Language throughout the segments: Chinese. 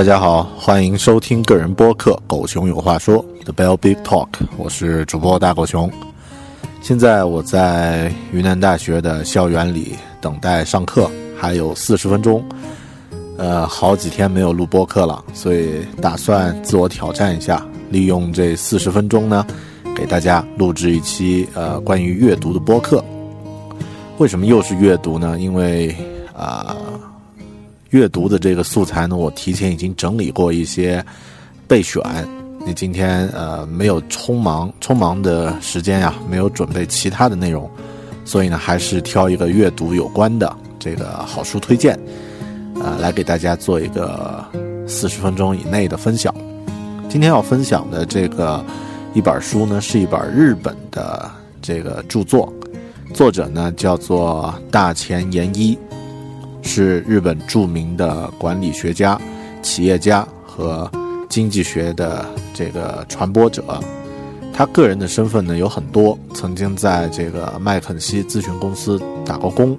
大家好，欢迎收听个人播客《狗熊有话说》The Bell Big Talk，我是主播大狗熊。现在我在云南大学的校园里等待上课，还有四十分钟。呃，好几天没有录播客了，所以打算自我挑战一下，利用这四十分钟呢，给大家录制一期呃关于阅读的播客。为什么又是阅读呢？因为啊。阅读的这个素材呢，我提前已经整理过一些备选。你今天呃没有匆忙匆忙的时间呀，没有准备其他的内容，所以呢，还是挑一个阅读有关的这个好书推荐，呃，来给大家做一个四十分钟以内的分享。今天要分享的这个一本书呢，是一本日本的这个著作，作者呢叫做大前研一。是日本著名的管理学家、企业家和经济学的这个传播者。他个人的身份呢有很多，曾经在这个麦肯锡咨询公司打过工，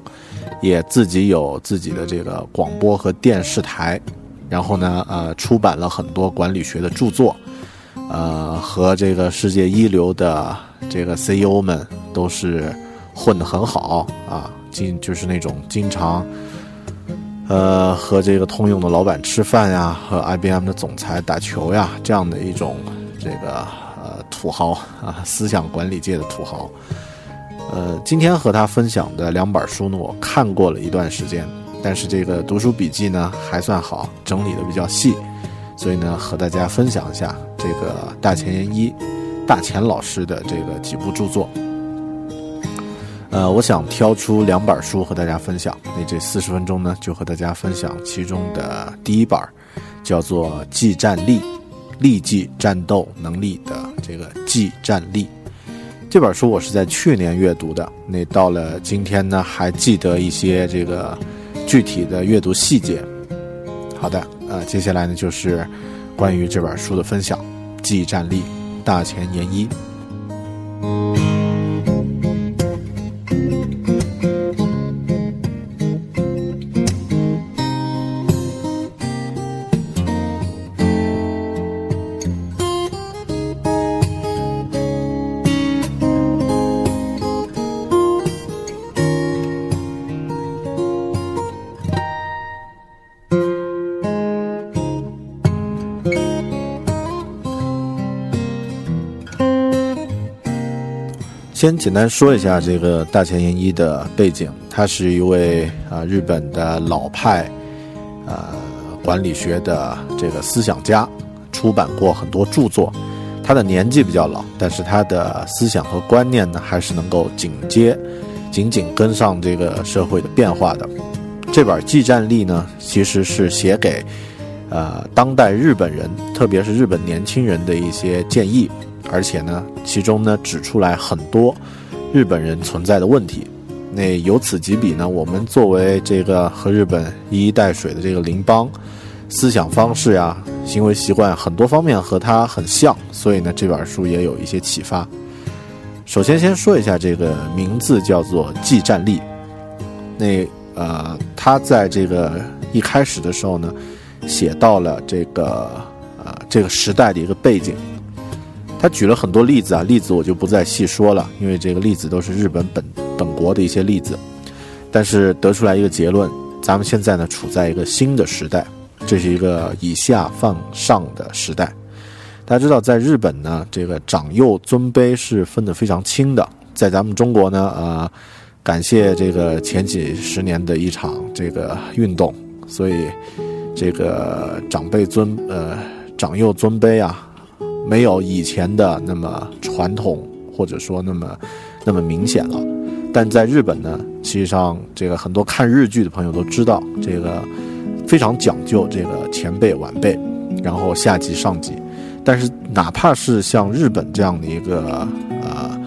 也自己有自己的这个广播和电视台。然后呢，呃，出版了很多管理学的著作，呃，和这个世界一流的这个 CEO 们都是混得很好啊，经就是那种经常。呃，和这个通用的老板吃饭呀，和 IBM 的总裁打球呀，这样的一种这个呃土豪啊，思想管理界的土豪。呃，今天和他分享的两本书呢，我看过了一段时间，但是这个读书笔记呢还算好，整理的比较细，所以呢和大家分享一下这个大前研一大前老师的这个几部著作。呃，我想挑出两本书和大家分享。那这四十分钟呢，就和大家分享其中的第一本，叫做《技战力》，立即战斗能力的这个技战力。这本书我是在去年阅读的，那到了今天呢，还记得一些这个具体的阅读细节。好的，呃，接下来呢就是关于这本书的分享，《技战力》，大前研一。先简单说一下这个大前研一的背景，他是一位啊日本的老派，呃管理学的这个思想家，出版过很多著作。他的年纪比较老，但是他的思想和观念呢，还是能够紧接、紧紧跟上这个社会的变化的。这本《技战力》呢，其实是写给，呃，当代日本人，特别是日本年轻人的一些建议，而且呢，其中呢指出来很多日本人存在的问题。那由此及彼呢，我们作为这个和日本一衣带水的这个邻邦，思想方式呀、行为习惯很多方面和他很像，所以呢，这本书也有一些启发。首先，先说一下这个名字叫做《技战力》，那。呃，他在这个一开始的时候呢，写到了这个呃这个时代的一个背景。他举了很多例子啊，例子我就不再细说了，因为这个例子都是日本本本国的一些例子。但是得出来一个结论，咱们现在呢处在一个新的时代，这是一个以下犯上的时代。大家知道，在日本呢，这个长幼尊卑是分得非常清的，在咱们中国呢，呃。感谢这个前几十年的一场这个运动，所以这个长辈尊呃长幼尊卑啊，没有以前的那么传统或者说那么那么明显了。但在日本呢，实际上这个很多看日剧的朋友都知道，这个非常讲究这个前辈晚辈，然后下级上级。但是哪怕是像日本这样的一个呃。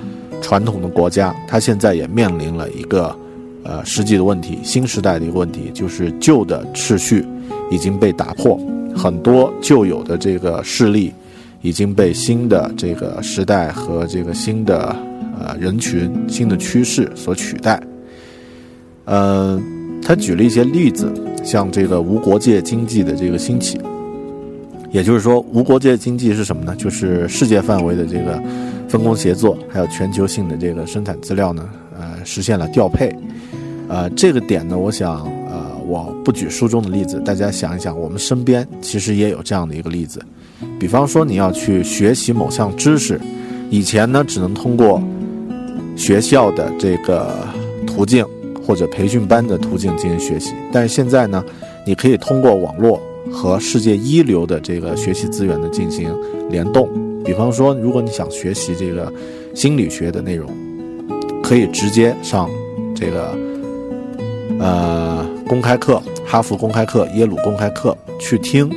传统的国家，它现在也面临了一个，呃，实际的问题，新时代的一个问题，就是旧的秩序已经被打破，很多旧有的这个势力已经被新的这个时代和这个新的呃人群、新的趋势所取代。呃，他举了一些例子，像这个无国界经济的这个兴起，也就是说，无国界经济是什么呢？就是世界范围的这个。分工协作，还有全球性的这个生产资料呢，呃，实现了调配，呃，这个点呢，我想，我不举书中的例子，大家想一想，我们身边其实也有这样的一个例子，比方说你要去学习某项知识，以前呢只能通过学校的这个途径或者培训班的途径进行学习，但是现在呢，你可以通过网络和世界一流的这个学习资源呢进行联动。比方说，如果你想学习这个心理学的内容，可以直接上这个呃公开课，哈佛公开课、耶鲁公开课去听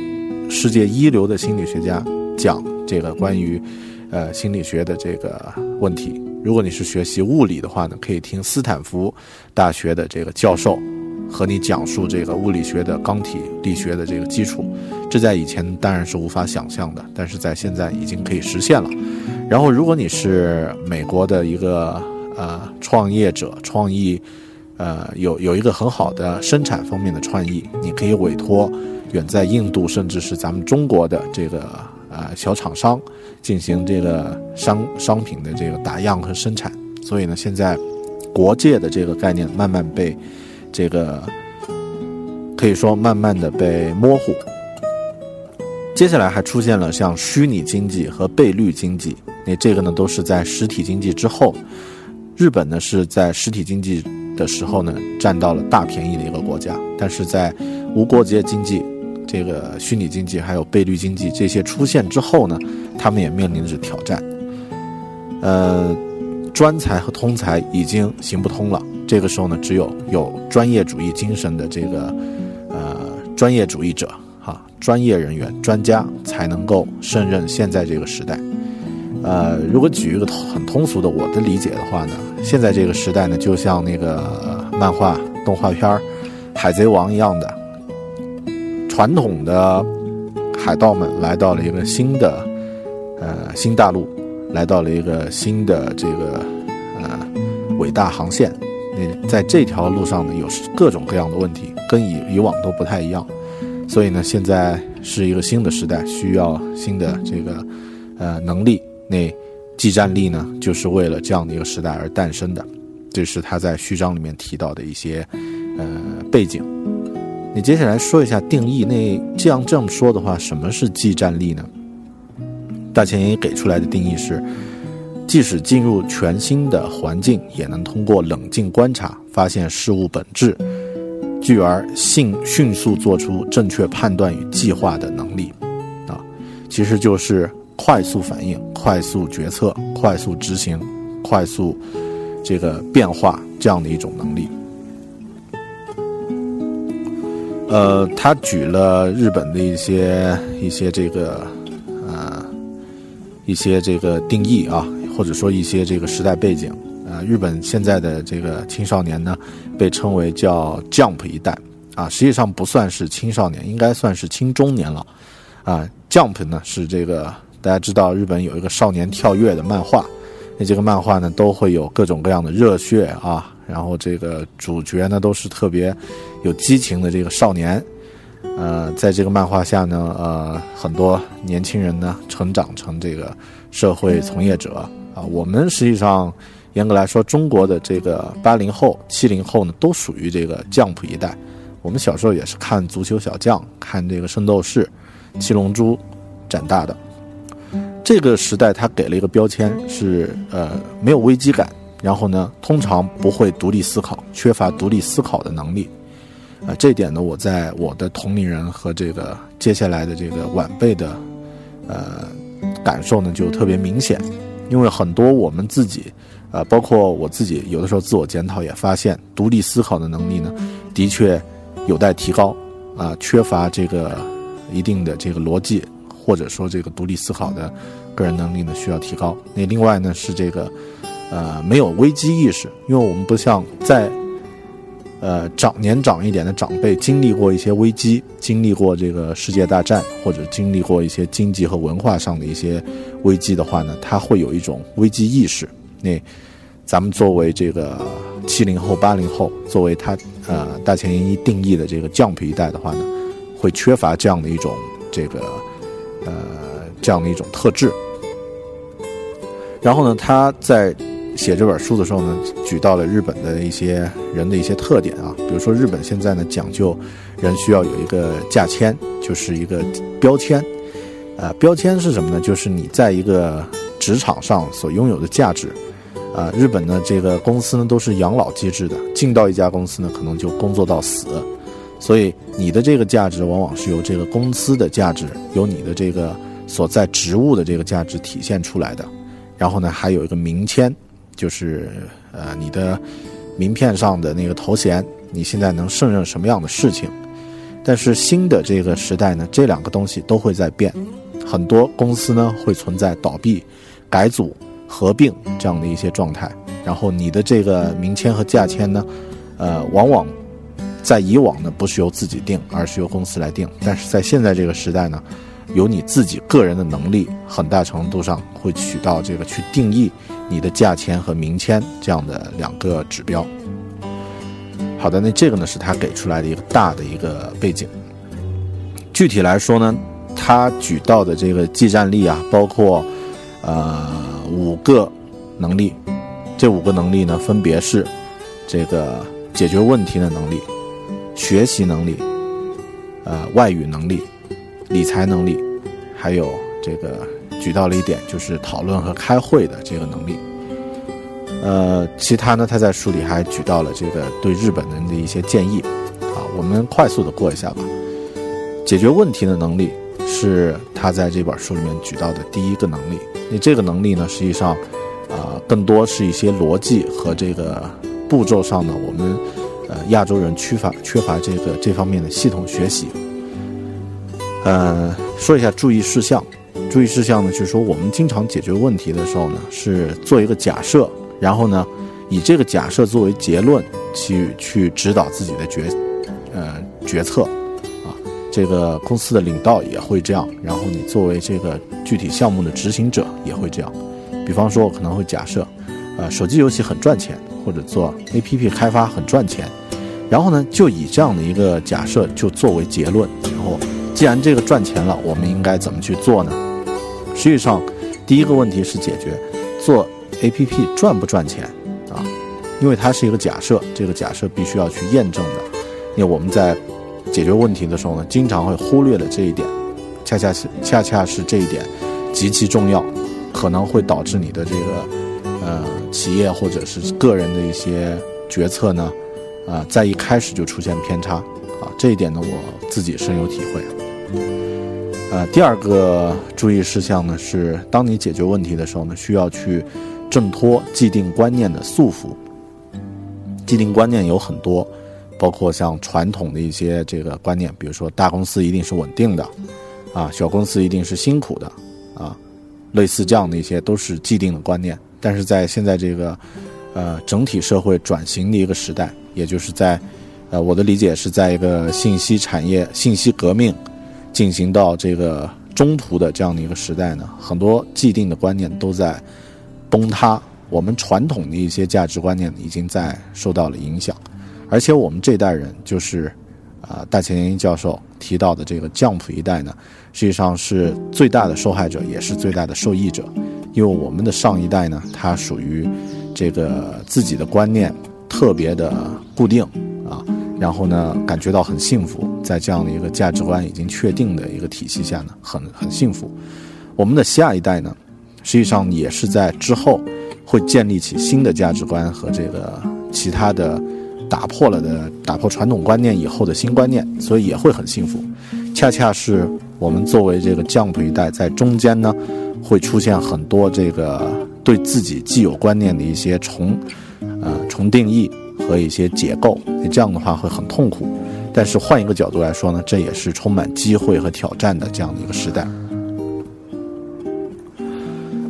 世界一流的心理学家讲这个关于呃心理学的这个问题。如果你是学习物理的话呢，可以听斯坦福大学的这个教授。和你讲述这个物理学的钢体力学的这个基础，这在以前当然是无法想象的，但是在现在已经可以实现了。然后，如果你是美国的一个呃创业者，创意呃有有一个很好的生产方面的创意，你可以委托远在印度甚至是咱们中国的这个呃小厂商进行这个商商品的这个打样和生产。所以呢，现在国界的这个概念慢慢被。这个可以说慢慢的被模糊。接下来还出现了像虚拟经济和倍率经济，那这个呢都是在实体经济之后。日本呢是在实体经济的时候呢占到了大便宜的一个国家，但是在无国界经济、这个虚拟经济还有倍率经济这些出现之后呢，他们也面临着挑战。呃，专才和通才已经行不通了。这个时候呢，只有有专业主义精神的这个，呃，专业主义者，哈，专业人员、专家才能够胜任现在这个时代。呃，如果举一个很通俗的我的理解的话呢，现在这个时代呢，就像那个漫画动画片《海贼王》一样的，传统的海盗们来到了一个新的，呃，新大陆，来到了一个新的这个，呃，伟大航线。那在这条路上呢，有各种各样的问题，跟以以往都不太一样，所以呢，现在是一个新的时代，需要新的这个呃能力。那技战力呢，就是为了这样的一个时代而诞生的。这是他在序章里面提到的一些呃背景。你接下来说一下定义。那这样这么说的话，什么是技战力呢？大前研给出来的定义是。即使进入全新的环境，也能通过冷静观察发现事物本质，继而迅迅速做出正确判断与计划的能力，啊，其实就是快速反应、快速决策、快速执行、快速这个变化这样的一种能力。呃，他举了日本的一些一些这个呃一些这个定义啊，或者说一些这个时代背景。呃，日本现在的这个青少年呢，被称为叫 Jump 一代啊，实际上不算是青少年，应该算是青中年了。啊，Jump 呢是这个大家知道，日本有一个少年跳跃的漫画，那这个漫画呢都会有各种各样的热血啊。然后这个主角呢都是特别有激情的这个少年，呃，在这个漫画下呢，呃，很多年轻人呢成长成这个社会从业者啊。我们实际上严格来说，中国的这个八零后、七零后呢，都属于这个将普一代。我们小时候也是看足球小将、看这个圣斗士、七龙珠长大的。这个时代他给了一个标签是呃没有危机感。然后呢，通常不会独立思考，缺乏独立思考的能力，啊，这点呢，我在我的同龄人和这个接下来的这个晚辈的，呃，感受呢就特别明显，因为很多我们自己，呃，包括我自己，有的时候自我检讨也发现，独立思考的能力呢，的确有待提高，啊，缺乏这个一定的这个逻辑，或者说这个独立思考的个人能力呢需要提高。那另外呢是这个。呃，没有危机意识，因为我们不像在，呃，长年长一点的长辈经历过一些危机，经历过这个世界大战，或者经历过一些经济和文化上的一些危机的话呢，他会有一种危机意识。那咱们作为这个七零后、八零后，作为他呃大前研一定义的这个降皮一代的话呢，会缺乏这样的一种这个这样的一种特质。然后呢，他在。写这本书的时候呢，举到了日本的一些人的一些特点啊，比如说日本现在呢讲究人需要有一个价签，就是一个标签，呃，标签是什么呢？就是你在一个职场上所拥有的价值，啊，日本呢这个公司呢都是养老机制的，进到一家公司呢可能就工作到死，所以你的这个价值往往是由这个公司的价值，由你的这个所在职务的这个价值体现出来的，然后呢还有一个名签。就是呃，你的名片上的那个头衔，你现在能胜任什么样的事情？但是新的这个时代呢，这两个东西都会在变，很多公司呢会存在倒闭、改组、合并这样的一些状态。然后你的这个名签和价签呢，呃，往往在以往呢不是由自己定，而是由公司来定。但是在现在这个时代呢。由你自己个人的能力，很大程度上会取到这个去定义你的价签和名签这样的两个指标。好的，那这个呢是他给出来的一个大的一个背景。具体来说呢，他举到的这个技战力啊，包括呃五个能力，这五个能力呢分别是这个解决问题的能力、学习能力、呃外语能力。理财能力，还有这个举到了一点，就是讨论和开会的这个能力。呃，其他呢，他在书里还举到了这个对日本人的一些建议。啊，我们快速的过一下吧。解决问题的能力是他在这本书里面举到的第一个能力。那这个能力呢，实际上，呃，更多是一些逻辑和这个步骤上呢，我们呃亚洲人缺乏缺乏这个这方面的系统学习。呃，说一下注意事项。注意事项呢，就是说我们经常解决问题的时候呢，是做一个假设，然后呢，以这个假设作为结论去去指导自己的决呃决策啊。这个公司的领导也会这样，然后你作为这个具体项目的执行者也会这样。比方说，我可能会假设，呃，手机游戏很赚钱，或者做 APP 开发很赚钱，然后呢，就以这样的一个假设就作为结论，然后。既然这个赚钱了，我们应该怎么去做呢？实际上，第一个问题是解决做 APP 赚不赚钱啊？因为它是一个假设，这个假设必须要去验证的。因为我们在解决问题的时候呢，经常会忽略了这一点，恰恰是恰恰是这一点极其重要，可能会导致你的这个呃企业或者是个人的一些决策呢，啊，在一开始就出现偏差啊。这一点呢，我自己深有体会。呃，第二个注意事项呢是，当你解决问题的时候呢，需要去挣脱既定观念的束缚。既定观念有很多，包括像传统的一些这个观念，比如说大公司一定是稳定的，啊，小公司一定是辛苦的，啊，类似这样的一些都是既定的观念。但是在现在这个呃整体社会转型的一个时代，也就是在呃我的理解是在一个信息产业、信息革命进行到这个中途的这样的一个时代呢，很多既定的观念都在崩塌。我们传统的一些价值观念已经在受到了影响，而且我们这代人就是，啊，大前研一教授提到的这个降普一代呢，实际上是最大的受害者，也是最大的受益者，因为我们的上一代呢，它属于这个自己的观念特别的固定，然后呢，感觉到很幸福，在这样的一个价值观已经确定的一个体系下呢，很很幸福。我们的下一代呢，实际上也是在之后。会建立起新的价值观和这个其他的打破了的打破传统观念以后的新观念，所以也会很幸福。恰恰是我们作为这个降普一代，在中间呢，会出现很多这个对自己既有观念的一些重呃重定义和一些解构，这样的话会很痛苦。但是换一个角度来说呢，这也是充满机会和挑战的这样的一个时代。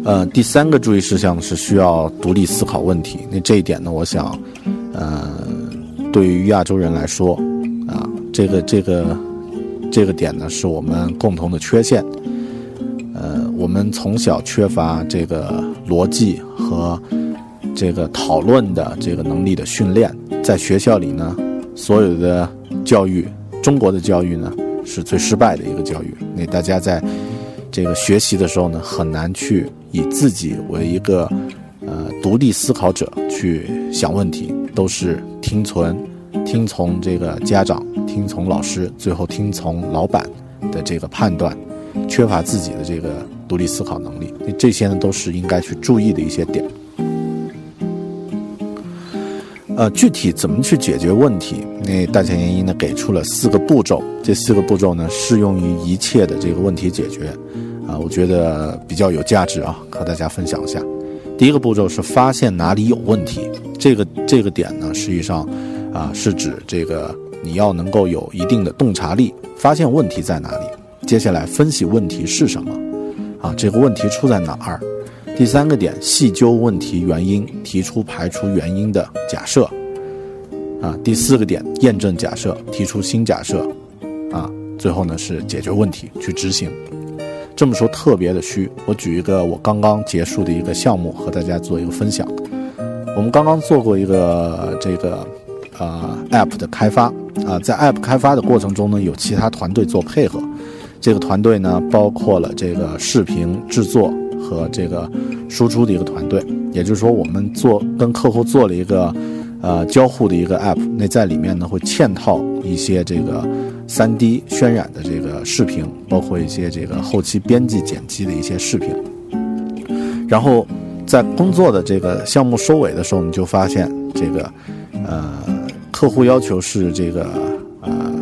呃，第三个注意事项是需要独立思考问题。那这一点呢，我想，呃，对于亚洲人来说，啊，这个这个这个点呢，是我们共同的缺陷。呃，我们从小缺乏这个逻辑和这个讨论的这个能力的训练，在学校里呢，所有的教育，中国的教育呢，是最失败的一个教育。那大家在这个学习的时候呢，很难去。以自己为一个呃独立思考者去想问题，都是听从听从这个家长，听从老师，最后听从老板的这个判断，缺乏自己的这个独立思考能力。那这些呢都是应该去注意的一些点。呃，具体怎么去解决问题？那大前研一呢给出了四个步骤，这四个步骤呢适用于一切的这个问题解决。啊，我觉得比较有价值啊，和大家分享一下。第一个步骤是发现哪里有问题，这个这个点呢，实际上啊是指这个你要能够有一定的洞察力，发现问题在哪里。接下来分析问题是什么，啊，这个问题出在哪儿。第三个点，细究问题原因，提出排除原因的假设。啊，第四个点，验证假设，提出新假设。啊，最后呢是解决问题，去执行。这么说特别的虚，我举一个我刚刚结束的一个项目和大家做一个分享。我们刚刚做过一个这个呃 App 的开发啊，在 App 开发的过程中呢，有其他团队做配合。这个团队呢，包括了这个视频制作和这个输出的一个团队。也就是说，我们做跟客户做了一个呃交互的一个 App，那在里面呢会嵌套一些这个。三 D 渲染的这个视频，包括一些这个后期编辑剪辑的一些视频。然后在工作的这个项目收尾的时候，你就发现这个呃客户要求是这个呃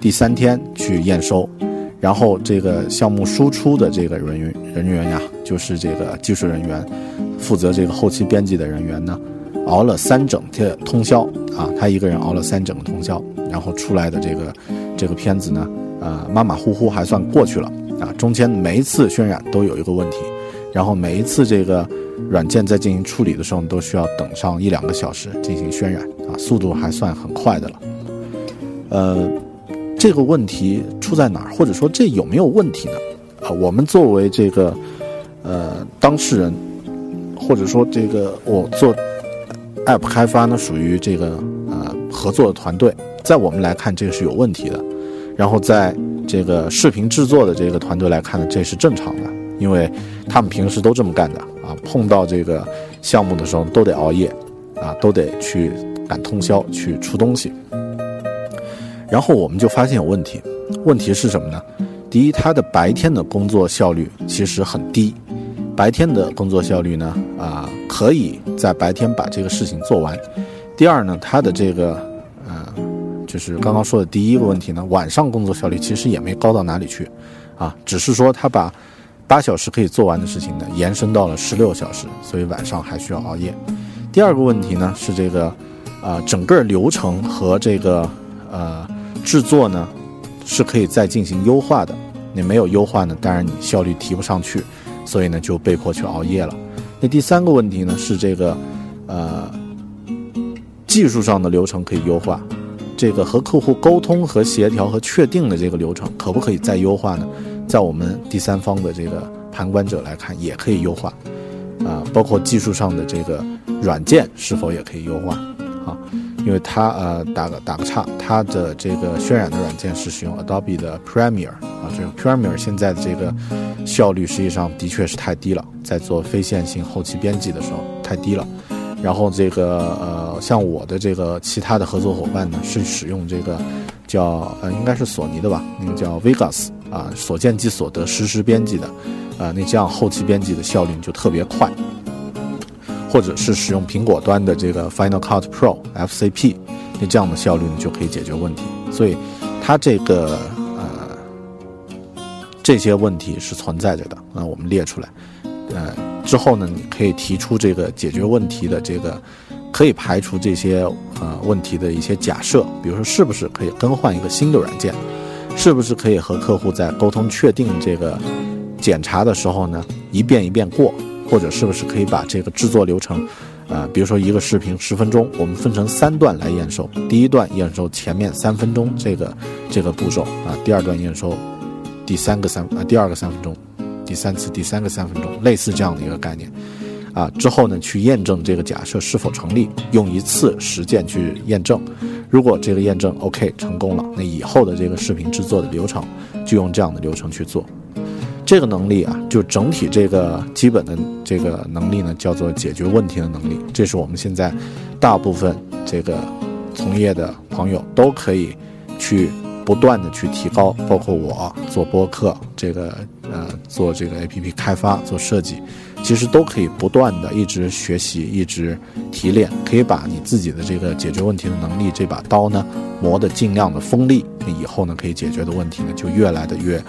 第三天去验收，然后这个项目输出的这个人员人员呀，就是这个技术人员负责这个后期编辑的人员呢，熬了三整天通宵啊，他一个人熬了三整个通宵，然后出来的这个。这个片子呢，呃，马马虎虎还算过去了啊。中间每一次渲染都有一个问题，然后每一次这个软件在进行处理的时候，都需要等上一两个小时进行渲染啊，速度还算很快的了。呃，这个问题出在哪儿？或者说这有没有问题呢？啊，我们作为这个呃当事人，或者说这个我做 App 开发呢，属于这个呃合作的团队。在我们来看，这个是有问题的；然后在这个视频制作的这个团队来看呢，这是正常的，因为他们平时都这么干的啊。碰到这个项目的时候，都得熬夜，啊，都得去赶通宵去出东西。然后我们就发现有问题，问题是什么呢？第一，他的白天的工作效率其实很低，白天的工作效率呢，啊，可以在白天把这个事情做完。第二呢，他的这个。呃就是刚刚说的第一个问题呢，晚上工作效率其实也没高到哪里去，啊，只是说他把八小时可以做完的事情呢，延伸到了十六小时，所以晚上还需要熬夜。第二个问题呢是这个，呃，整个流程和这个呃制作呢是可以再进行优化的。你没有优化呢，当然你效率提不上去，所以呢就被迫去熬夜了。那第三个问题呢是这个，呃，技术上的流程可以优化。这个和客户沟通和协调和确定的这个流程，可不可以再优化呢？在我们第三方的这个旁观者来看，也可以优化，啊，包括技术上的这个软件是否也可以优化，因为它呃打个打个岔，它的这个渲染的软件是使用 Adobe 的 Premiere 啊，这个 Premiere 现在的这个效率实际上的确是太低了，在做非线性后期编辑的时候太低了。然后这个呃，像我的这个其他的合作伙伴呢，是使用这个叫呃，应该是索尼的吧，那个叫 Vegas 啊，所见即所得实时编辑的，啊，那这样后期编辑的效率就特别快。或者是使用苹果端的这个 Final Cut Pro FCP，那这样的效率呢就可以解决问题。所以它这个呃这些问题是存在着的那，我们列出来，呃。之后呢，你可以提出这个解决问题的这个，可以排除这些呃问题的一些假设，比如说是不是可以更换一个新的软件，是不是可以和客户在沟通确定这个检查的时候呢，一遍一遍过，或者是不是可以把这个制作流程，呃，比如说一个视频十分钟，我们分成三段来验收，第一段验收前面三分钟这个这个步骤啊，第二段验收第三个三啊第二个三分钟。第三次、第三个三分钟，类似这样的一个概念，啊，之后呢，去验证这个假设是否成立，用一次实践去验证。如果这个验证 OK 成功了，那以后的这个视频制作的流程就用这样的流程去做。这个能力啊，就整体这个基本的这个能力呢，叫做解决问题的能力。这是我们现在大部分这个从业的朋友都可以去。不断的去提高，包括我做播客，这个呃做这个 A P P 开发、做设计，其实都可以不断的一直学习、一直提炼，可以把你自己的这个解决问题的能力这把刀呢磨得尽量的锋利，以后呢可以解决的问题呢就越来的越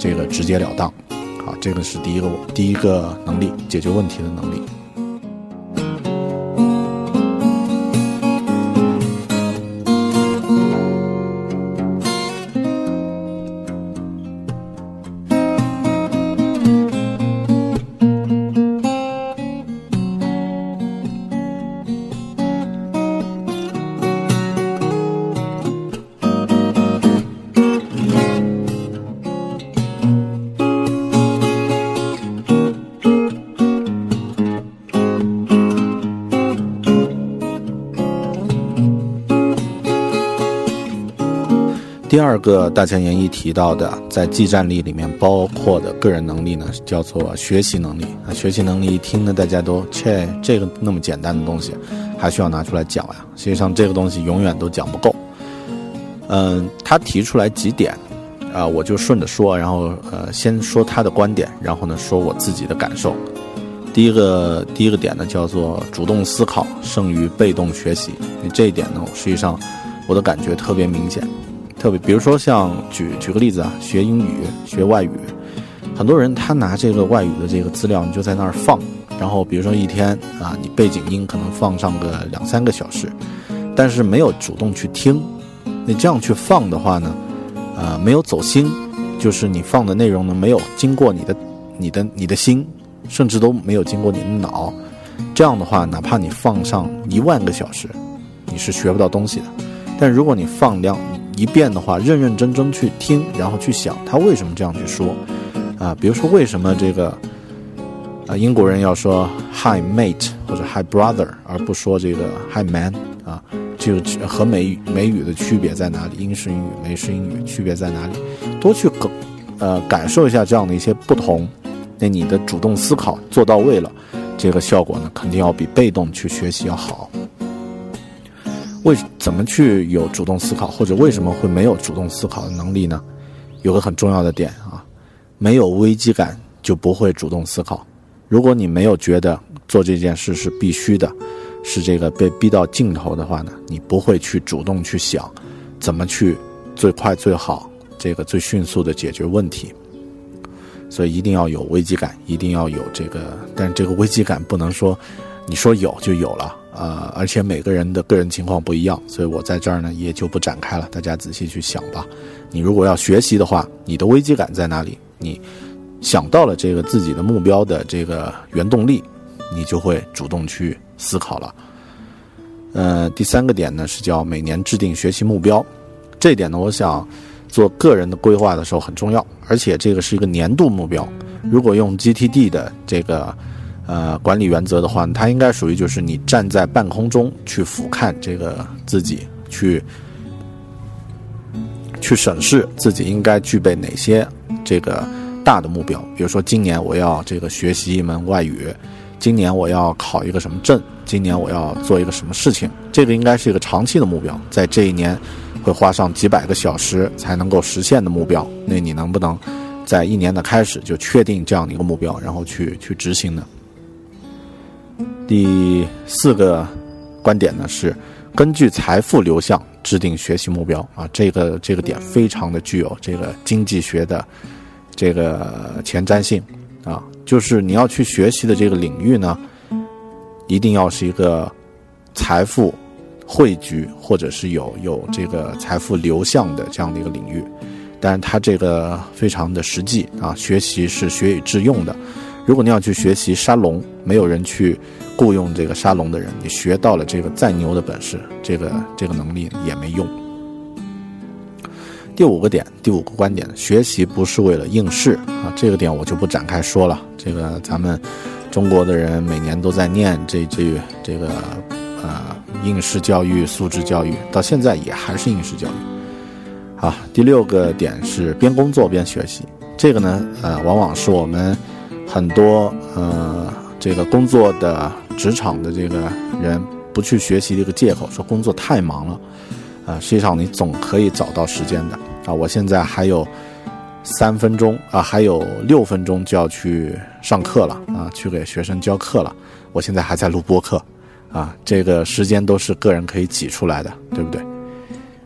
这个直截了当。好，这个是第一个第一个能力，解决问题的能力。二个大前研一提到的，在技战力里面包括的个人能力呢，叫做学习能力。啊，学习能力一听呢，大家都切，这个那么简单的东西，还需要拿出来讲呀？实际上，这个东西永远都讲不够。嗯，他提出来几点，啊，我就顺着说，然后呃，先说他的观点，然后呢，说我自己的感受。第一个第一个点呢，叫做主动思考胜于被动学习。这一点呢，实际上我的感觉特别明显。特别，比如说像举举个例子啊，学英语、学外语，很多人他拿这个外语的这个资料，你就在那儿放，然后比如说一天啊，你背景音可能放上个两三个小时，但是没有主动去听，你这样去放的话呢，呃，没有走心，就是你放的内容呢没有经过你的、你的、你的心，甚至都没有经过你的脑，这样的话，哪怕你放上一万个小时，你是学不到东西的。但如果你放量。一遍的话，认认真真去听，然后去想他为什么这样去说，啊，比如说为什么这个，啊，英国人要说 Hi mate 或者 Hi brother，而不说这个 Hi man，啊，就和美美语的区别在哪里？英式英语、美式英语区别在哪里？多去感，呃，感受一下这样的一些不同，那你的主动思考做到位了，这个效果呢，肯定要比被动去学习要好。为怎么去有主动思考，或者为什么会没有主动思考的能力呢？有个很重要的点啊，没有危机感就不会主动思考。如果你没有觉得做这件事是必须的，是这个被逼到尽头的话呢，你不会去主动去想怎么去最快最好，这个最迅速的解决问题。所以一定要有危机感，一定要有这个，但这个危机感不能说你说有就有了呃，而且每个人的个人情况不一样，所以我在这儿呢也就不展开了，大家仔细去想吧。你如果要学习的话，你的危机感在哪里？你想到了这个自己的目标的这个原动力，你就会主动去思考了。呃，第三个点呢是叫每年制定学习目标，这一点呢，我想做个人的规划的时候很重要，而且这个是一个年度目标。如果用 GTD 的这个呃管理原则的话，它应该属于就是你站在半空中去俯瞰这个自己，去去审视自己应该具备哪些这个大的目标。比如说今年我要这个学习一门外语。今年我要考一个什么证？今年我要做一个什么事情？这个应该是一个长期的目标，在这一年会花上几百个小时才能够实现的目标。那你能不能在一年的开始就确定这样的一个目标，然后去去执行呢？第四个观点呢是根据财富流向制定学习目标啊，这个这个点非常的具有这个经济学的这个前瞻性啊。就是你要去学习的这个领域呢，一定要是一个财富汇聚或者是有有这个财富流向的这样的一个领域。但是它这个非常的实际啊，学习是学以致用的。如果你要去学习沙龙，没有人去雇佣这个沙龙的人，你学到了这个再牛的本事，这个这个能力也没用。第五个点，第五个观点，学习不是为了应试啊，这个点我就不展开说了。这个咱们中国的人每年都在念这句这个呃应试教育、素质教育，到现在也还是应试教育。好，第六个点是边工作边学习，这个呢呃往往是我们很多呃这个工作的职场的这个人不去学习的一个借口，说工作太忙了啊，实际上你总可以找到时间的。啊，我现在还有三分钟啊，还有六分钟就要去上课了啊，去给学生教课了。我现在还在录播课，啊，这个时间都是个人可以挤出来的，对不对？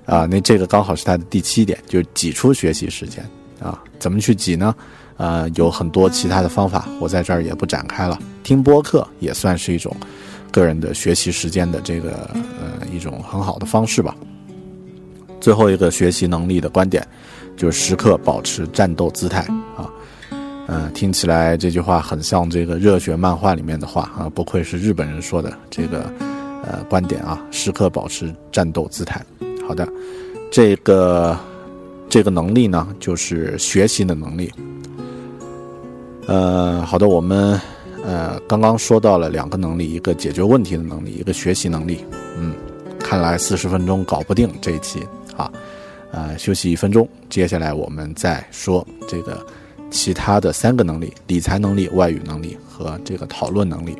啊，那这个刚好是他的第七点，就是挤出学习时间啊。怎么去挤呢？呃，有很多其他的方法，我在这儿也不展开了。听播客也算是一种个人的学习时间的这个呃一种很好的方式吧。最后一个学习能力的观点，就是时刻保持战斗姿态啊，嗯，听起来这句话很像这个热血漫画里面的话啊，不愧是日本人说的这个呃观点啊，时刻保持战斗姿态。好的，这个这个能力呢，就是学习的能力。呃，好的，我们呃刚刚说到了两个能力，一个解决问题的能力，一个学习能力。嗯，看来四十分钟搞不定这一期。啊，呃，休息一分钟，接下来我们再说这个其他的三个能力：理财能力、外语能力和这个讨论能力。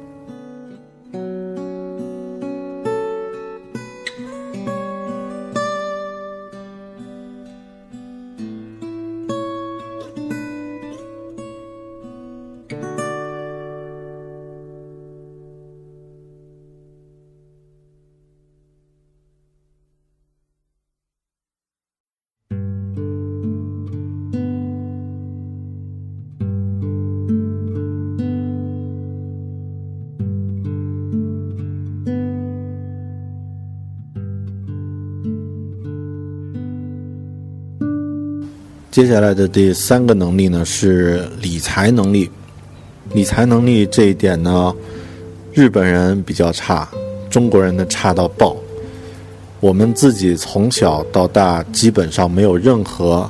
接下来的第三个能力呢是理财能力。理财能力这一点呢，日本人比较差，中国人的差到爆。我们自己从小到大基本上没有任何，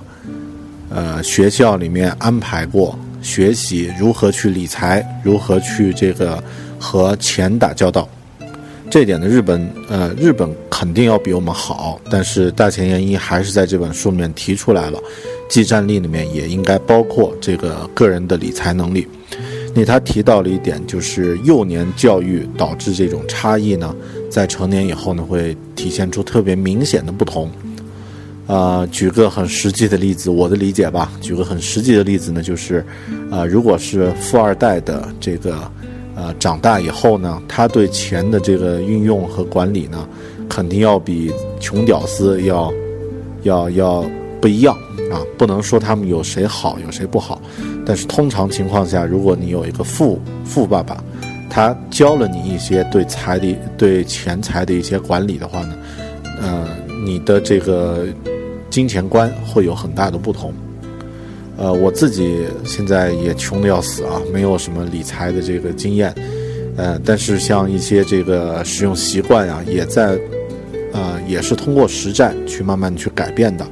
呃，学校里面安排过学习如何去理财，如何去这个和钱打交道。这点呢，日本呃，日本肯定要比我们好，但是大前研一还是在这本书里面提出来了。技战力里面也应该包括这个个人的理财能力。那他提到了一点，就是幼年教育导致这种差异呢，在成年以后呢，会体现出特别明显的不同。啊，举个很实际的例子，我的理解吧，举个很实际的例子呢，就是，啊，如果是富二代的这个，呃，长大以后呢，他对钱的这个运用和管理呢，肯定要比穷屌丝要，要要不一样。啊，不能说他们有谁好有谁不好，但是通常情况下，如果你有一个富富爸爸，他教了你一些对财的、对钱财的一些管理的话呢，呃，你的这个金钱观会有很大的不同。呃，我自己现在也穷的要死啊，没有什么理财的这个经验，呃，但是像一些这个使用习惯啊，也在，呃，也是通过实战去慢慢去改变的。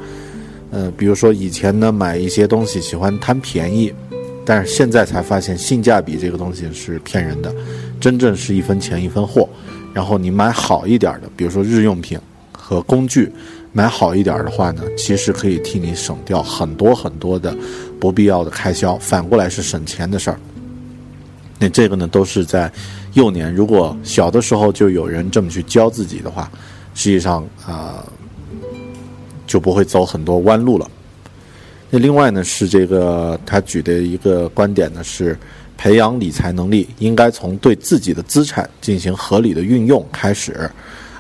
呃，比如说以前呢，买一些东西喜欢贪便宜，但是现在才发现性价比这个东西是骗人的，真正是一分钱一分货。然后你买好一点的，比如说日用品和工具。买好一点的话呢，其实可以替你省掉很多很多的不必要的开销，反过来是省钱的事儿。那这个呢，都是在幼年，如果小的时候就有人这么去教自己的话，实际上啊，就不会走很多弯路了。那另外呢，是这个他举的一个观点呢，是培养理财能力应该从对自己的资产进行合理的运用开始。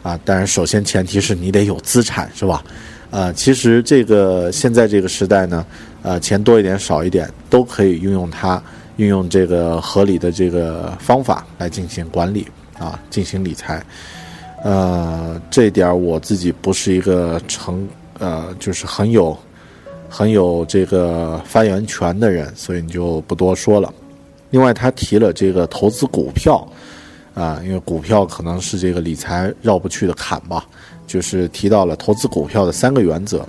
啊，当然，首先前提是你得有资产，是吧？呃，其实这个现在这个时代呢，呃，钱多一点少一点都可以运用它，运用这个合理的这个方法来进行管理啊，进行理财。呃，这点我自己不是一个成呃，就是很有很有这个发言权的人，所以你就不多说了。另外，他提了这个投资股票。啊，因为股票可能是这个理财绕不去的坎吧，就是提到了投资股票的三个原则：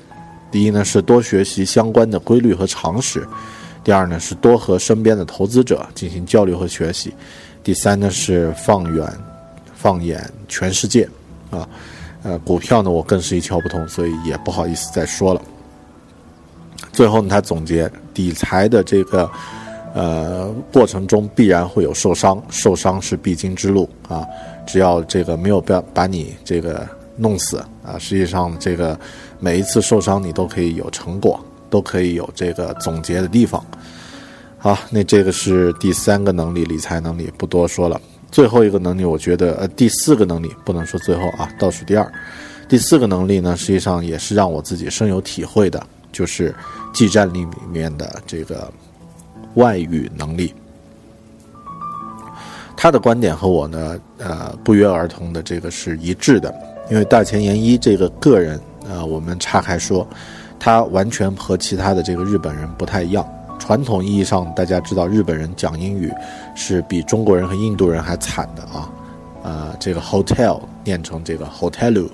第一呢是多学习相关的规律和常识；第二呢是多和身边的投资者进行交流和学习；第三呢是放远放眼全世界。啊，呃，股票呢我更是一窍不通，所以也不好意思再说了。最后呢，他总结理财的这个。呃，过程中必然会有受伤，受伤是必经之路啊。只要这个没有把把你这个弄死啊，实际上这个每一次受伤你都可以有成果，都可以有这个总结的地方。好，那这个是第三个能力，理财能力不多说了。最后一个能力，我觉得呃，第四个能力不能说最后啊，倒数第二，第四个能力呢，实际上也是让我自己深有体会的，就是技战力里面的这个。外语能力，他的观点和我呢，呃，不约而同的这个是一致的。因为大前研一这个个人，呃，我们岔开说，他完全和其他的这个日本人不太一样。传统意义上，大家知道日本人讲英语是比中国人和印度人还惨的啊。呃，这个 hotel 念成这个 hotelu，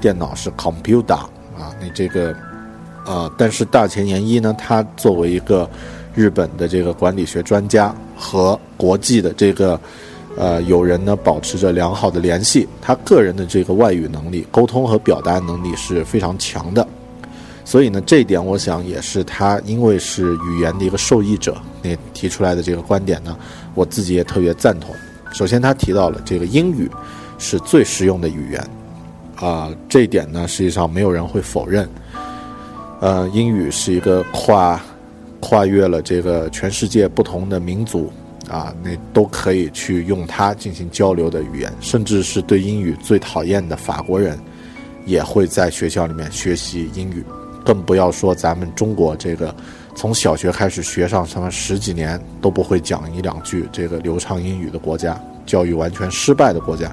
电脑是 computer 啊。那这个，呃，但是大前研一呢，他作为一个。日本的这个管理学专家和国际的这个呃友人呢，保持着良好的联系。他个人的这个外语能力、沟通和表达能力是非常强的，所以呢，这一点我想也是他因为是语言的一个受益者，那提出来的这个观点呢，我自己也特别赞同。首先，他提到了这个英语是最实用的语言，啊，这一点呢，实际上没有人会否认。呃，英语是一个跨。跨越了这个全世界不同的民族啊，那都可以去用它进行交流的语言，甚至是对英语最讨厌的法国人，也会在学校里面学习英语。更不要说咱们中国这个从小学开始学上什么十几年都不会讲一两句这个流畅英语的国家，教育完全失败的国家，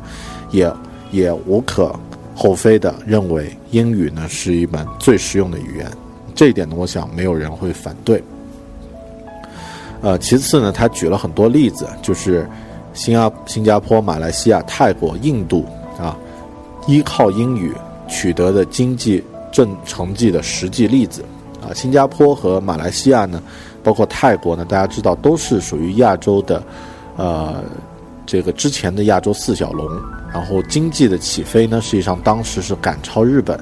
也也无可厚非的认为英语呢是一门最实用的语言。这一点呢，我想没有人会反对。呃，其次呢，他举了很多例子，就是新加新加坡、马来西亚、泰国、印度啊，依靠英语取得的经济正成绩的实际例子啊。新加坡和马来西亚呢，包括泰国呢，大家知道都是属于亚洲的，呃，这个之前的亚洲四小龙。然后经济的起飞呢，实际上当时是赶超日本，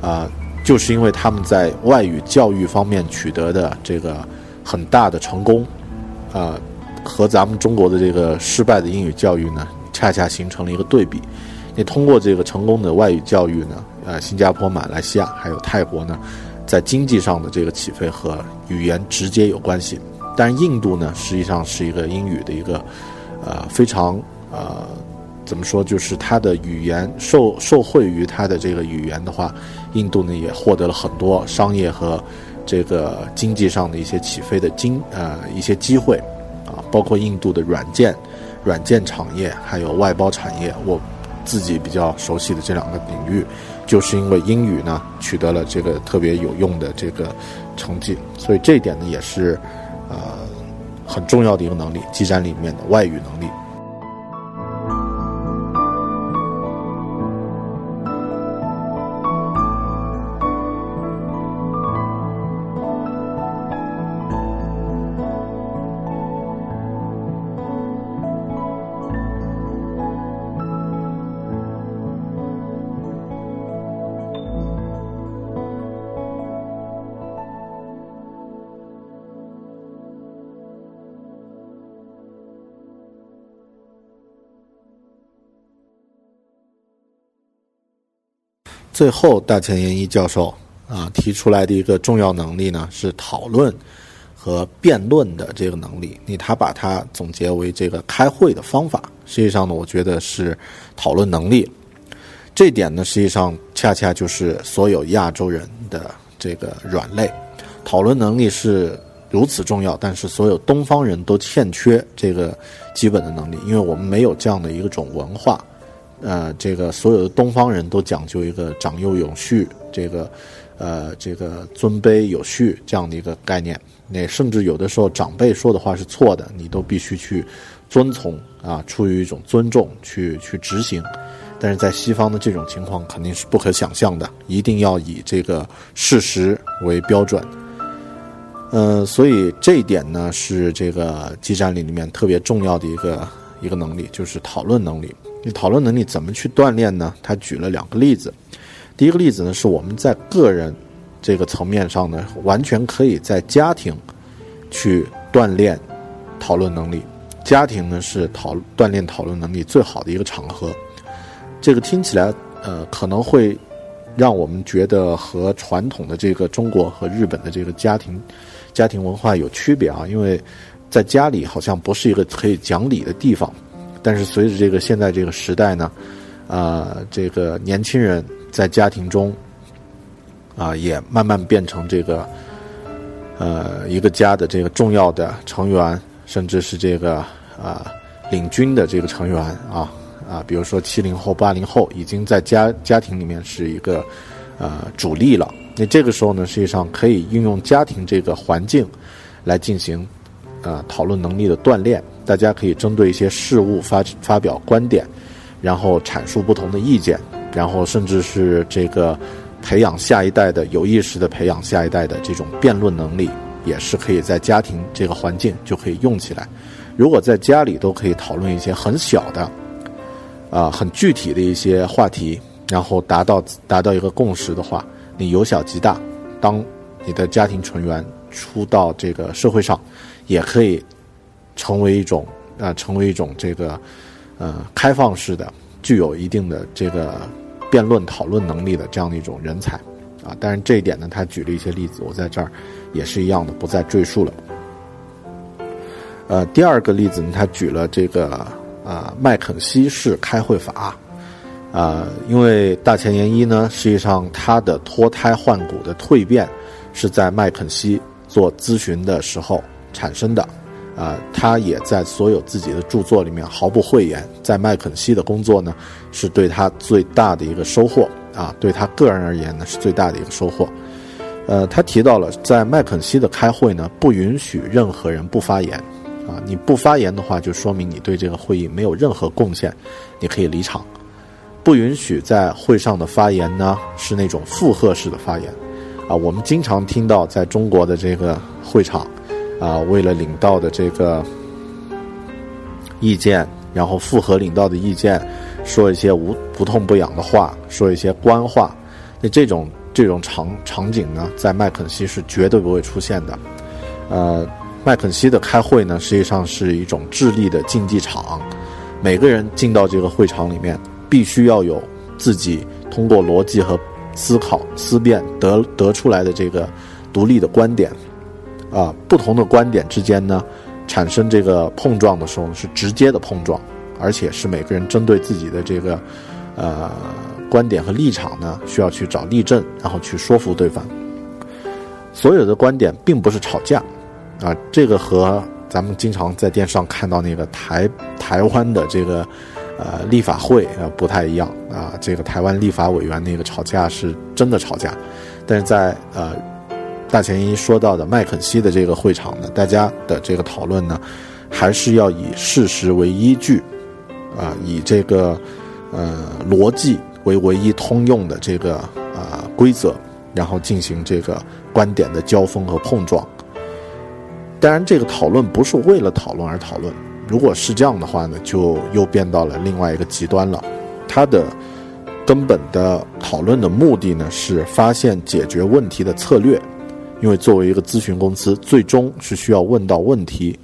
啊，就是因为他们在外语教育方面取得的这个很大的成功。啊，和咱们中国的这个失败的英语教育呢，恰恰形成了一个对比。你通过这个成功的外语教育呢，呃，新加坡、马来西亚还有泰国呢，在经济上的这个起飞和语言直接有关系。但印度呢，实际上是一个英语的一个，呃，非常呃，怎么说，就是它的语言受受惠于它的这个语言的话，印度呢也获得了很多商业和。这个经济上的一些起飞的经呃一些机会啊，包括印度的软件软件产业还有外包产业，我自己比较熟悉的这两个领域，就是因为英语呢取得了这个特别有用的这个成绩，所以这一点呢也是呃很重要的一个能力，基站里面的外语能力。最后，大前研一教授啊提出来的一个重要能力呢，是讨论和辩论的这个能力。你他把它总结为这个开会的方法。实际上呢，我觉得是讨论能力。这点呢，实际上恰恰就是所有亚洲人的这个软肋。讨论能力是如此重要，但是所有东方人都欠缺这个基本的能力，因为我们没有这样的一个种文化。呃，这个所有的东方人都讲究一个长幼有序，这个，呃，这个尊卑有序这样的一个概念。那甚至有的时候长辈说的话是错的，你都必须去遵从啊，出于一种尊重去去执行。但是在西方的这种情况肯定是不可想象的，一定要以这个事实为标准。嗯，所以这一点呢是这个激战里里面特别重要的一个一个能力，就是讨论能力。你讨论能力怎么去锻炼呢？他举了两个例子。第一个例子呢，是我们在个人这个层面上呢，完全可以在家庭去锻炼讨论能力。家庭呢是讨锻炼讨论能力最好的一个场合。这个听起来呃可能会让我们觉得和传统的这个中国和日本的这个家庭家庭文化有区别啊，因为在家里好像不是一个可以讲理的地方。但是随着这个现在这个时代呢，啊，这个年轻人在家庭中，啊，也慢慢变成这个，呃，一个家的这个重要的成员，甚至是这个啊领军的这个成员啊啊，比如说七零后、八零后，已经在家家庭里面是一个呃主力了。那这个时候呢，实际上可以运用家庭这个环境来进行呃讨论能力的锻炼。大家可以针对一些事物发发表观点，然后阐述不同的意见，然后甚至是这个培养下一代的有意识的培养下一代的这种辩论能力，也是可以在家庭这个环境就可以用起来。如果在家里都可以讨论一些很小的，啊，很具体的一些话题，然后达到达到一个共识的话，你由小及大，当你的家庭成员出到这个社会上，也可以。成为一种啊，成为一种这个呃开放式的、具有一定的这个辩论讨论能力的这样的一种人才啊。但是这一点呢，他举了一些例子，我在这儿也是一样的，不再赘述了。呃，第二个例子呢，他举了这个啊麦肯锡式开会法啊，因为大前研一呢，实际上他的脱胎换骨的蜕变是在麦肯锡做咨询的时候产生的。啊，他也在所有自己的著作里面毫不讳言，在麦肯锡的工作呢，是对他最大的一个收获啊，对他个人而言呢是最大的一个收获。呃，他提到了在麦肯锡的开会呢，不允许任何人不发言，啊，你不发言的话，就说明你对这个会议没有任何贡献，你可以离场。不允许在会上的发言呢，是那种附和式的发言，啊，我们经常听到在中国的这个会场。啊，为了领导的这个意见，然后附和领导的意见，说一些无不痛不痒的话，说一些官话，那这种这种场场景呢，在麦肯锡是绝对不会出现的。呃，麦肯锡的开会呢，实际上是一种智力的竞技场，每个人进到这个会场里面，必须要有自己通过逻辑和思考思辨得得出来的这个独立的观点。啊，不同的观点之间呢，产生这个碰撞的时候是直接的碰撞，而且是每个人针对自己的这个呃观点和立场呢，需要去找例证，然后去说服对方。所有的观点并不是吵架，啊，这个和咱们经常在电视上看到那个台台湾的这个呃立法会啊不太一样啊，这个台湾立法委员那个吵架是真的吵架，但是在呃大前一说到的麦肯锡的这个会场呢，大家的这个讨论呢，还是要以事实为依据，啊，以这个呃逻辑为唯一通用的这个啊规则。然后进行这个观点的交锋和碰撞。当然，这个讨论不是为了讨论而讨论。如果是这样的话呢，就又变到了另外一个极端了。它的根本的讨论的目的呢，是发现解决问题的策略。因为作为一个咨询公司，最终是需要问到问题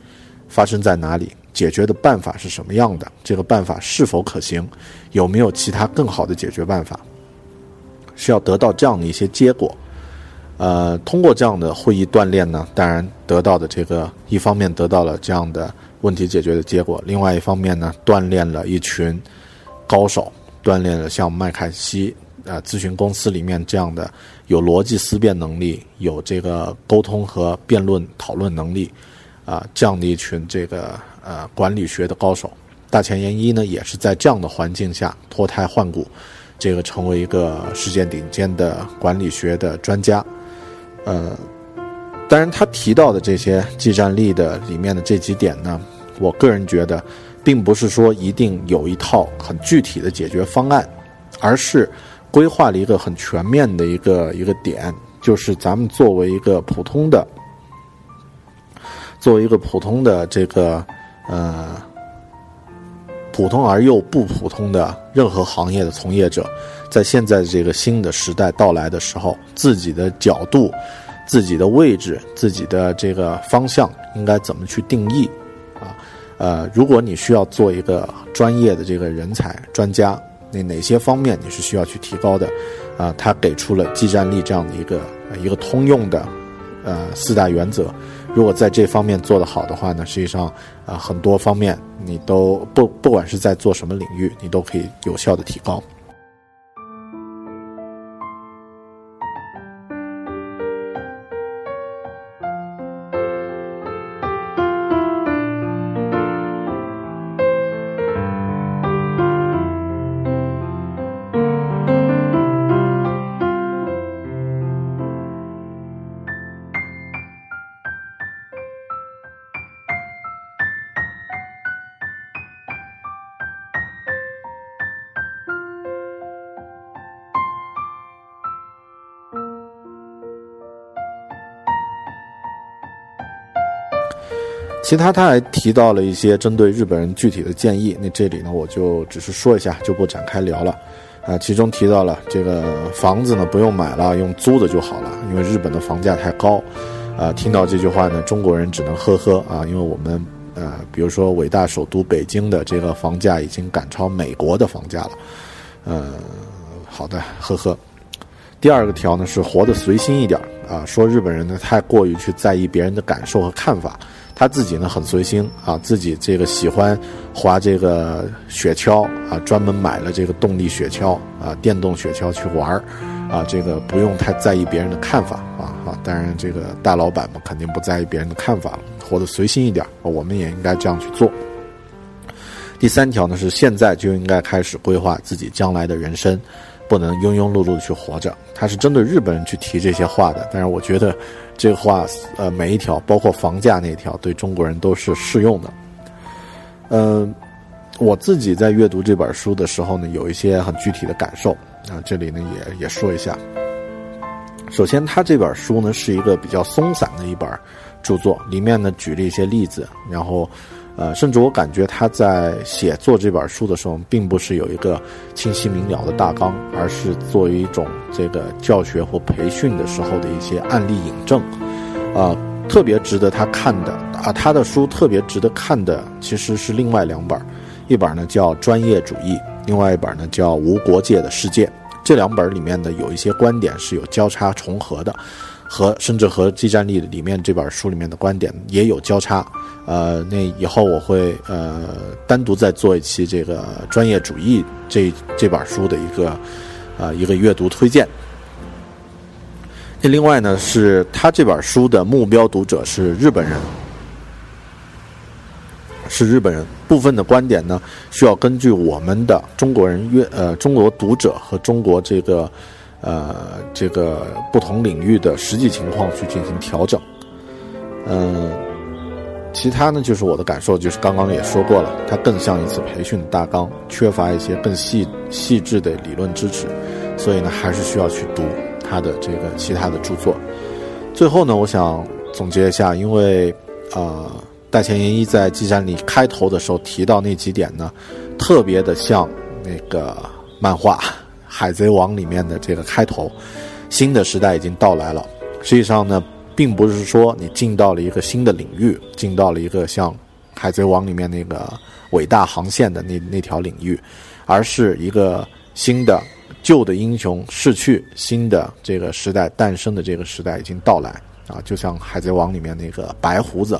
发生在哪里，解决的办法是什么样的，这个办法是否可行，有没有其他更好的解决办法。是要得到这样的一些结果，呃，通过这样的会议锻炼呢，当然得到的这个一方面得到了这样的问题解决的结果，另外一方面呢，锻炼了一群高手，锻炼了像麦凯锡啊咨询公司里面这样的有逻辑思辨能力、有这个沟通和辩论讨论能力啊这样的一群这个呃管理学的高手。大前研一呢，也是在这样的环境下脱胎换骨。这个成为一个世界顶尖的管理学的专家，呃，当然他提到的这些技战力的里面的这几点呢，我个人觉得，并不是说一定有一套很具体的解决方案，而是规划了一个很全面的一个一个点，就是咱们作为一个普通的，作为一个普通的这个呃。普通而又不普通的任何行业的从业者，在现在这个新的时代到来的时候，自己的角度、自己的位置、自己的这个方向应该怎么去定义？啊，呃，如果你需要做一个专业的这个人才专家，那哪些方面你是需要去提高的？啊，他给出了技战力这样的一个一个通用的呃四大原则。如果在这方面做得好的话呢，实际上，啊，很多方面你都不不管是在做什么领域，你都可以有效的提高。其他他还提到了一些针对日本人具体的建议，那这里呢我就只是说一下，就不展开聊了。啊，其中提到了这个房子呢不用买了，用租的就好了，因为日本的房价太高。啊，听到这句话呢，中国人只能呵呵啊，因为我们呃，比如说伟大首都北京的这个房价已经赶超美国的房价了。呃，好的，呵呵。第二个条呢是活得随心一点啊，说日本人呢太过于去在意别人的感受和看法。他自己呢很随心啊，自己这个喜欢滑这个雪橇啊，专门买了这个动力雪橇啊，电动雪橇去玩儿啊，这个不用太在意别人的看法啊啊，当然这个大老板们肯定不在意别人的看法了，活得随心一点，我们也应该这样去做。第三条呢是现在就应该开始规划自己将来的人生。不能庸庸碌碌的去活着，他是针对日本人去提这些话的。但是我觉得，这话，呃，每一条，包括房价那条，对中国人都是适用的。嗯，我自己在阅读这本书的时候呢，有一些很具体的感受啊，这里呢也也说一下。首先，他这本书呢是一个比较松散的一本著作，里面呢举了一些例子，然后。呃，甚至我感觉他在写作这本书的时候，并不是有一个清晰明了的大纲，而是作为一种这个教学或培训的时候的一些案例引证。啊，特别值得他看的啊，他的书特别值得看的其实是另外两本，一本呢叫《专业主义》，另外一本呢叫《无国界的世界》。这两本里面的有一些观点是有交叉重合的。和甚至和《激战力》里面这本书里面的观点也有交叉，呃，那以后我会呃单独再做一期这个专业主义这这本书的一个呃一个阅读推荐。那另外呢，是他这本书的目标读者是日本人，是日本人。部分的观点呢，需要根据我们的中国人阅呃中国读者和中国这个呃这个不同领域的实际情况去进行调整。嗯，其他呢，就是我的感受，就是刚刚也说过了，它更像一次培训大纲，缺乏一些更细细致的理论支持，所以呢，还是需要去读。他的这个其他的著作，最后呢，我想总结一下，因为呃，大前研一在《记战里开头的时候提到那几点呢，特别的像那个漫画《海贼王》里面的这个开头，新的时代已经到来了。实际上呢，并不是说你进到了一个新的领域，进到了一个像《海贼王》里面那个伟大航线的那那条领域，而是一个新的。旧的英雄逝去，新的这个时代诞生的这个时代已经到来啊！就像《海贼王》里面那个白胡子，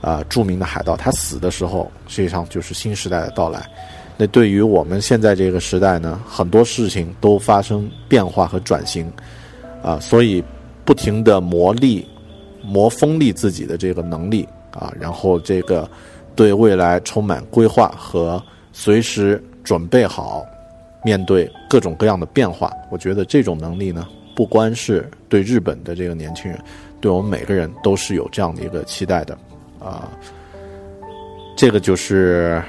啊，著名的海盗，他死的时候，实际上就是新时代的到来。那对于我们现在这个时代呢，很多事情都发生变化和转型啊，所以不停的磨砺、磨锋利自己的这个能力啊，然后这个对未来充满规划和随时准备好。面对各种各样的变化，我觉得这种能力呢，不光是对日本的这个年轻人，对我们每个人都是有这样的一个期待的，啊，这个就是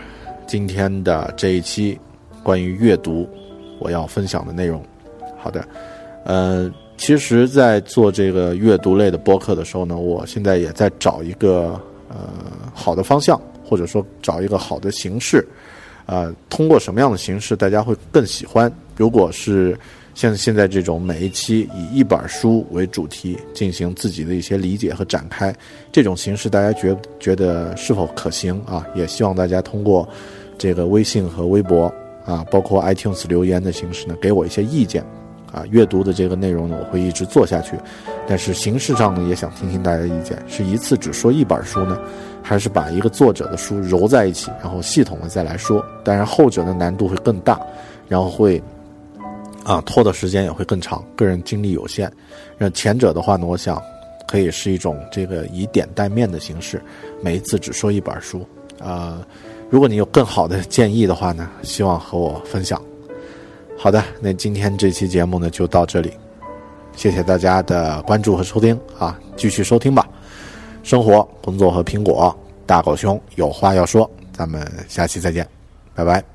今天的这一期关于阅读我要分享的内容。好的，呃，其实，在做这个阅读类的播客的时候呢，我现在也在找一个呃好的方向，或者说找一个好的形式。呃，通过什么样的形式大家会更喜欢？如果是像现在这种每一期以一本书为主题进行自己的一些理解和展开，这种形式大家觉觉得是否可行啊？也希望大家通过这个微信和微博啊，包括 iTunes 留言的形式呢，给我一些意见。啊，阅读的这个内容呢，我会一直做下去，但是形式上呢，也想听听大家的意见，是一次只说一本书呢？还是把一个作者的书揉在一起，然后系统的再来说。当然，后者的难度会更大，然后会啊拖的时间也会更长，个人精力有限。那前者的话呢，我想可以是一种这个以点带面的形式，每一次只说一本书。啊，如果你有更好的建议的话呢，希望和我分享。好的，那今天这期节目呢就到这里，谢谢大家的关注和收听啊，继续收听吧。生活、工作和苹果，大狗熊有话要说，咱们下期再见，拜拜。